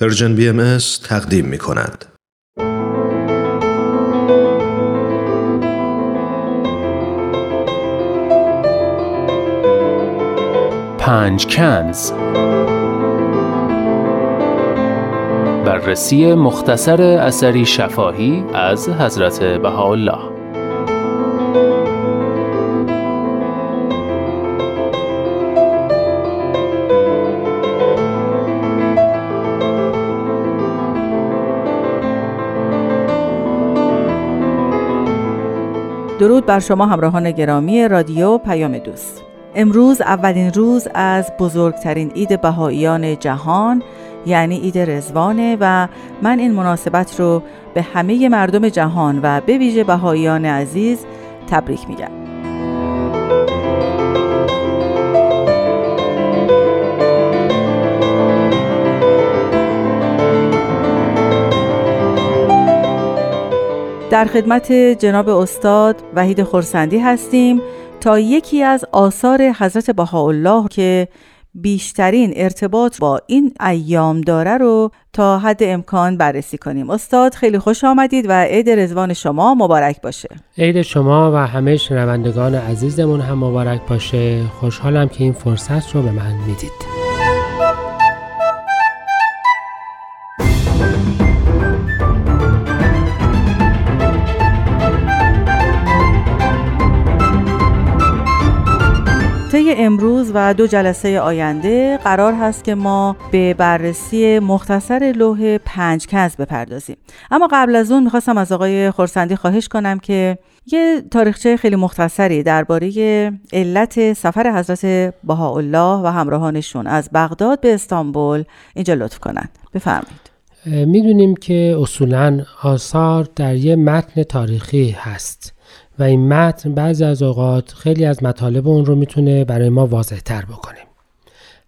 پرژن بی ام تقدیم می کند. پنج کنز بررسی مختصر اثری شفاهی از حضرت بهاءالله درود بر شما همراهان گرامی رادیو پیام دوست. امروز اولین روز از بزرگترین عید بهاییان جهان یعنی عید رزوانه و من این مناسبت رو به همه مردم جهان و به ویژه بهاییان عزیز تبریک میگم. در خدمت جناب استاد وحید خورسندی هستیم تا یکی از آثار حضرت بهاءالله که بیشترین ارتباط با این ایام داره رو تا حد امکان بررسی کنیم. استاد خیلی خوش آمدید و عید رزوان شما مبارک باشه. عید شما و همه شنوندگان عزیزمون هم مبارک باشه. خوشحالم که این فرصت رو به من می‌دید. امروز و دو جلسه آینده قرار هست که ما به بررسی مختصر لوح پنج کنز بپردازیم. اما قبل از اون می‌خواستم از آقای خورسندی خواهش کنم که یه تاریخچه خیلی مختصری درباره علت سفر حضرت بهاءالله و همراهانشون از بغداد به استانبول اینجا لطف کنند بفرمایید. می‌دونیم که اصولا آثار در یه متن تاریخی هست. و این متن بعضی از اوقات خیلی از مطالب اون رو می‌تونه برای ما واضح تر بکنیم.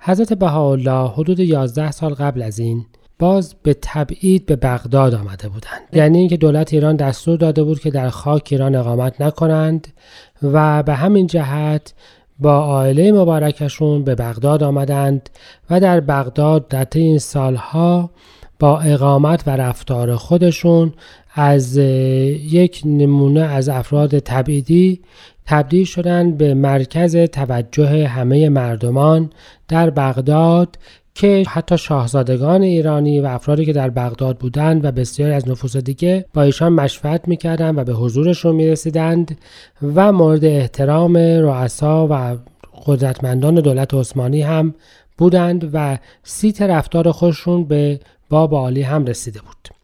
حضرت بهاءالله حدود 11 سال قبل از این باز به تبعید به بغداد آمده بودند یعنی اینکه دولت ایران دستور داده بود که در خاک ایران اقامت نکنند و به همین جهت با عائله مبارکشون به بغداد آمدند و در بغداد در این سالها با اقامت و رفتار خودشون از یک نمونه از افراد تبعیدی تبدیل شدن به مرکز توجه همه مردمان در بغداد که حتی شاهزادگان ایرانی و افرادی که در بغداد بودند و بسیاری از نفوس دیگه با ایشان مشفت می‌کردند و به حضورشون می‌رسیدند و مورد احترام رؤسا و قدرتمندان دولت عثمانی هم بودند و سیت رفتار خودشون به باب عالی هم رسیده بود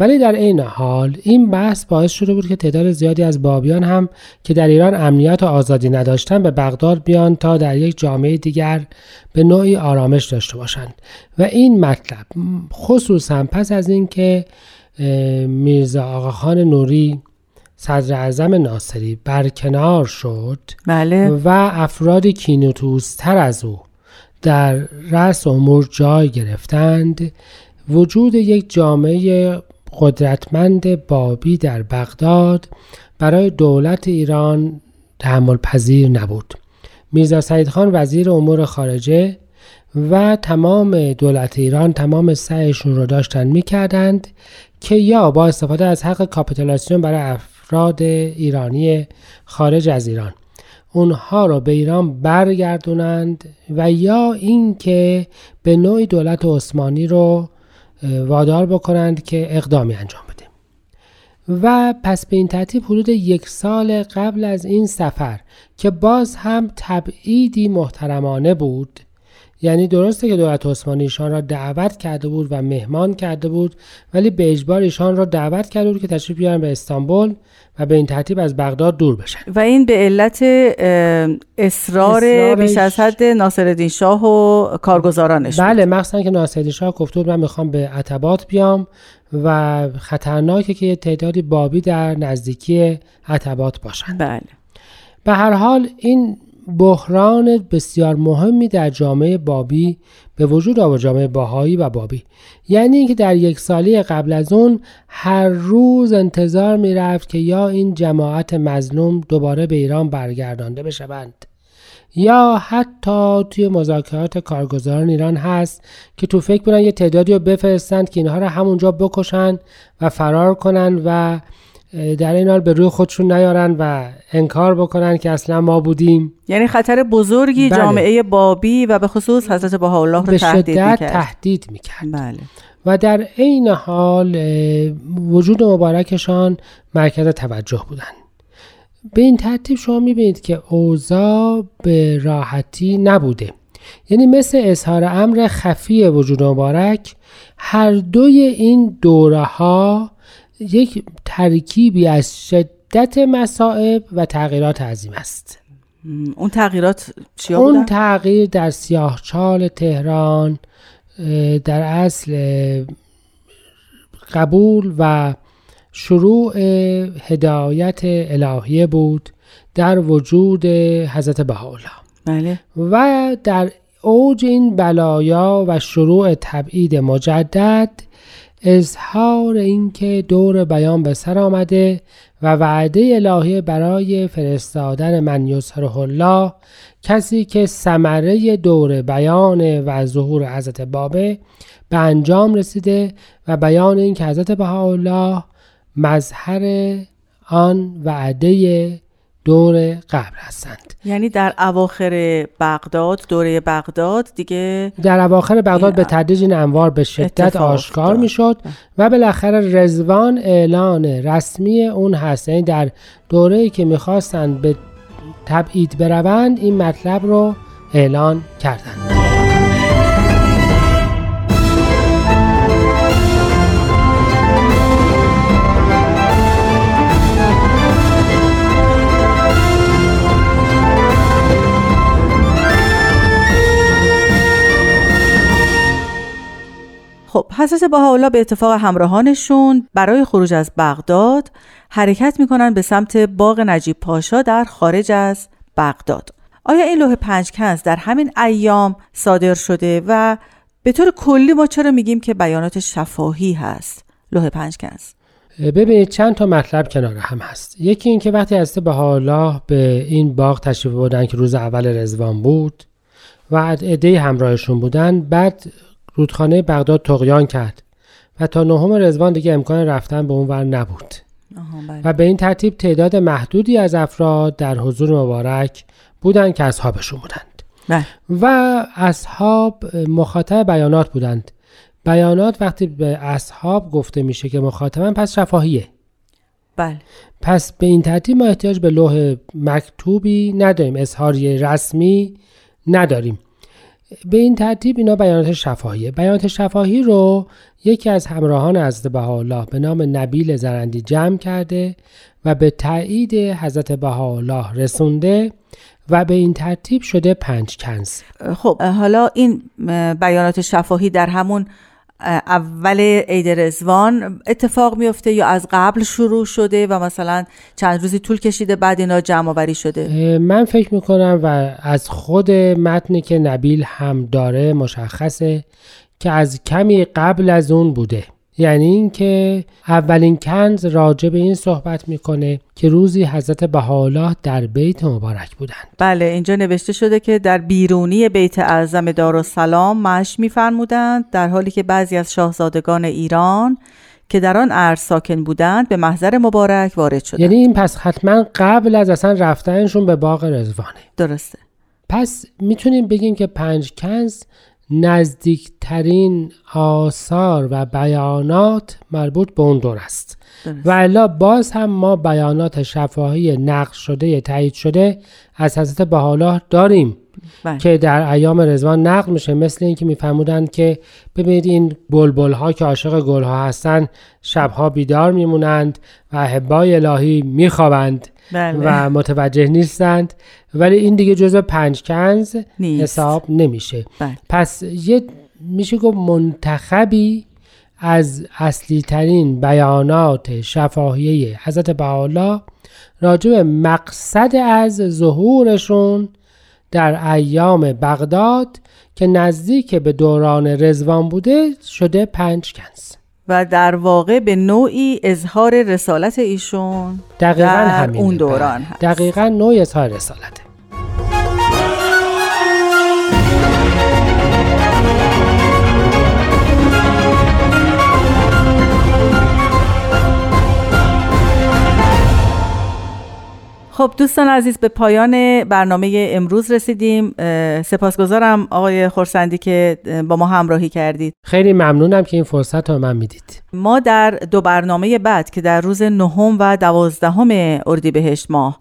ولی در این حال این بحث باعث شده بود که تعداد زیادی از بابیان هم که در ایران امنیت و آزادی نداشتن به بغداد بیان تا در یک جامعه دیگر به نوعی آرامش داشته باشند و این مطلب خصوصا پس از اینکه میرزا آقاخان نوری صدر اعظم ناصری برکنار شد بله. و افراد کینوتوستر از او در رأس امور جای گرفتند. وجود یک جامعه قدرتمند بابی در بغداد برای دولت ایران تحمل پذیر نبود. میرزا سعید خان وزیر امور خارجه و تمام دولت ایران تمام سعیشون رو داشتن می‌کردند که یا با استفاده از حق کاپیتولاسیون برای افراد ایرانی خارج از ایران اونها رو به ایران برگردونند و یا اینکه به نوعی دولت عثمانی رو وادار بکنند که اقدامی انجام بده. و پس به این ترتیب حدود یک سال قبل از این سفر که باز هم تبعیدی محترمانه بود یعنی درسته که دولت عثمانی ایشان را دعوت کرده بود و مهمان کرده بود ولی به اجبار ایشان را دعوت کرده بود که تشریف بیارن به استانبول و به این ترتیب از بغداد دور بشن. و این به علت اصرار بیش از حد ناصرالدین شاه و کارگزارانش بله مخصوصا که ناصرالدین شاه گفته بود من می‌خوام به عتبات بیام و خطرناکه که تعدادی بابی در نزدیکی عتبات باشن. بله. به هر حال این بحران بسیار مهمی در جامعه بابی به وجود آورد جامعه باهایی و بابی. یعنی اینکه در یک سالی قبل از اون هر روز انتظار می رفت که یا این جماعت مظلوم دوباره به ایران برگردانده بشوند یا حتی توی مذاکرات کارگزاران ایران هست که تو فکر بودن یه تعدادی رو بفرستند که اینها رو همونجا بکشن و فرار کنن و در این حال به روی خودشون نیارن و انکار بکنن که اصلا ما بودیم. یعنی خطر بزرگی بله. جامعه بابی و به خصوص حضرت بهاءالله رو به تهدید شدت می‌کرد. تهدید می‌کرد. بله. و در عین حال وجود مبارکشان مرکز توجه بودند به این ترتیب شما می‌بینید که اوضاع به راحتی نبوده. یعنی مثل اظهار امر خفی وجود مبارک هر دوی این دوره ها یک ترکیبی از شدت مصائب و تغییرات عظیم است اون تغییرات چیا اون بودن؟ تغییر در سیاهچال تهران در اصل قبول و شروع هدایت الهیه بود در وجود حضرت بهاءالله بله. و در اوج این بلایا و شروع تبعید مجدد اظهار اینکه دور بیان به سر آمده و وعده الهی برای فرستادن من یسره الله کسی که ثمره دور بیان و ظهور حضرت بابه به انجام رسیده و بیان این که حضرت بهاءالله مظهر آن وعده دور قبل هستند. یعنی در اواخر بغداد دوره بغداد دیگه در اواخر بغداد به تدریج این انوار به شدت آشکار می‌شد و بالاخره رزوان اعلان رسمی اون هست. یعنی در دوره که می‌خواستند به تبعید بروند این مطلب رو اعلان کردند. حضرت بهاءالله به اتفاق همراهانشون برای خروج از بغداد حرکت می‌کنن به سمت باغ نجیب پاشا در خارج از بغداد. آیا این لوح پنج کنز در همین ایام صادر شده و به طور کلی ما چرا میگیم که بیانات شفاهی هست؟ لوح پنج کنز ببینید چند تا مطلب کنار هم هست. یکی اینکه وقتی حضرت بهاءالله به این باغ تشریف بردن که روز اول رزوان بود و عده همراهشون بودن بعد رودخانه بغداد تقیان کرد و تا نهم رزوان دیگه امکان رفتن به اون ور نبود. بله. و به این ترتیب تعداد محدودی از افراد در حضور مبارک بودند که اصحابشون بودند. بله. و اصحاب مخاطب بیانات بودند. بیانات وقتی به اصحاب گفته میشه که مخاطبن پس شفاهیه. بله. پس به این ترتیب ما احتیاج به لوح مکتوبی نداریم. اظهاری رسمی نداریم. به این ترتیب اینا بیانات شفاهیه. بیانات شفاهی رو یکی از همراهان حضرت بهاءالله به نام نبیل زرندی جمع کرده و به تایید حضرت بهاءالله رسونده و به این ترتیب شده پنج کنز خب حالا این بیانات شفاهی در همون اول عید رزوان اتفاق میفته یا از قبل شروع شده و مثلا چند روزی طول کشیده بعد اینا جمع آوری شده؟ من فکر می‌کنم و از خود متنی که نبیل هم داره مشخصه که از کمی قبل از اون بوده. یعنی اینکه اولین کنز راجع به این صحبت می‌کنه که روزی حضرت بهاءالله در بیت مبارک بودند. بله اینجا نوشته شده که در بیرونی بیت اعظم دارالسلام مش میفرمودند در حالی که بعضی از شاهزادگان ایران که در آن عرض ساکن بودند به محضر مبارک وارد شدند. یعنی این پس حتما قبل از اصلا رفتنشون به باغ رزوانه درسته. پس می‌تونیم بگیم که پنج کنز نزدیکترین آثار و بیانات مربوط به اون دور است. و الا باز هم ما بیانات شفاهی نقش شده تایید شده از حضرت بهاءالله داریم بله. که در ایام رضوان نقل میشه. مثل اینکه میفرمودند که ببینید این بلبل ها که عاشق گل ها هستند شبها بیدار میمونند و احبای الهی میخوابند. بله. و متوجه نیستند ولی این دیگه جزو پنج کنز نیست. حساب نمیشه بله. پس یه میشه گفت منتخبی از اصلی ترین بیانات شفاهیه حضرت بهاءالله راجع به مقصد از ظهورشون در ایام بغداد که نزدیک به دوران رزوان بوده شده پنج کنز و در واقع به نوعی اظهار رسالت ایشون دقیقا در همینه. اون دوران بله. هست. دقیقا نوع اظهار رسالته خب دوستان عزیز به پایان برنامه امروز رسیدیم. سپاسگزارم آقای خورسندی که با ما همراهی کردید. خیلی ممنونم که این فرصت رو من می‌دید. ما در دو برنامه بعد که در روز نهم و دوازدهم اردیبهشت ماه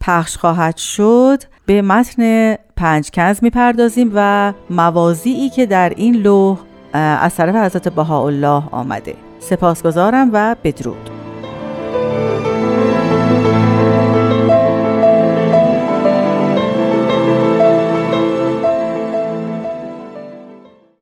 پخش خواهد شد به متن پنج کنز می‌پردازیم و موازیی که در این لوح از طرف حضرت بهاءالله آمده. سپاسگزارم و بدرود.